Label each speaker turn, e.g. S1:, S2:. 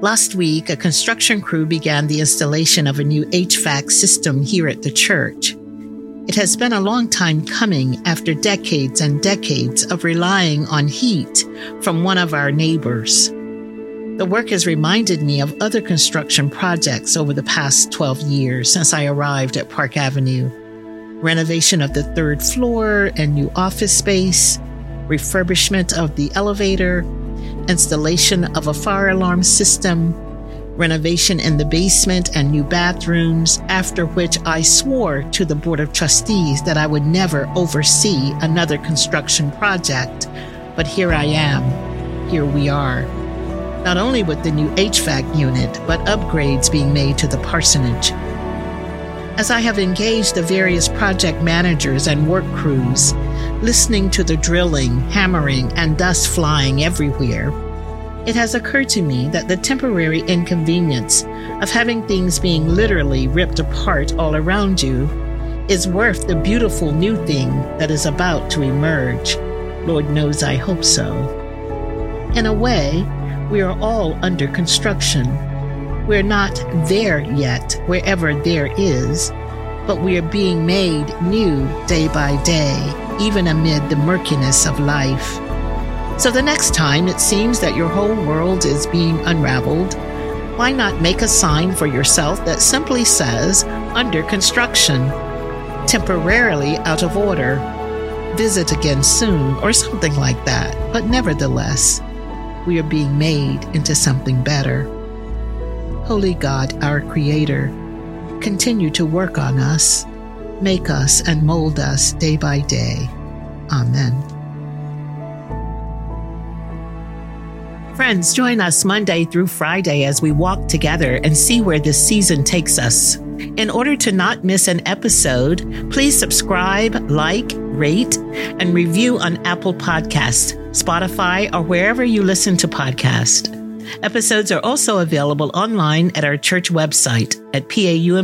S1: Last week, a construction crew began the installation of a new HVAC system here at the church. It has been a long time coming after decades and decades of relying on heat from one of our neighbors. The work has reminded me of other construction projects over the past 12 years since I arrived at Park Avenue renovation of the third floor and new office space, refurbishment of the elevator, installation of a fire alarm system, renovation in the basement and new bathrooms, after which I swore to the Board of Trustees that I would never oversee another construction project. But here I am. Here we are. Not only with the new HVAC unit, but upgrades being made to the parsonage. As I have engaged the various project managers and work crews, listening to the drilling, hammering, and dust flying everywhere, it has occurred to me that the temporary inconvenience of having things being literally ripped apart all around you is worth the beautiful new thing that is about to emerge. Lord knows I hope so. In a way, we are all under construction. We're not there yet, wherever there is, but we are being made new day by day, even amid the murkiness of life. So the next time it seems that your whole world is being unraveled, why not make a sign for yourself that simply says, under construction, temporarily out of order, visit again soon, or something like that. But nevertheless, we are being made into something better. Holy God, our Creator, continue to work on us, make us, and mold us day by day. Amen. Friends, join us Monday through Friday as we walk together and see where this season takes us. In order to not miss an episode, please subscribe, like, rate, and review on Apple Podcasts, Spotify, or wherever you listen to podcasts. Episodes are also available online at our church website at paumcnyc.org.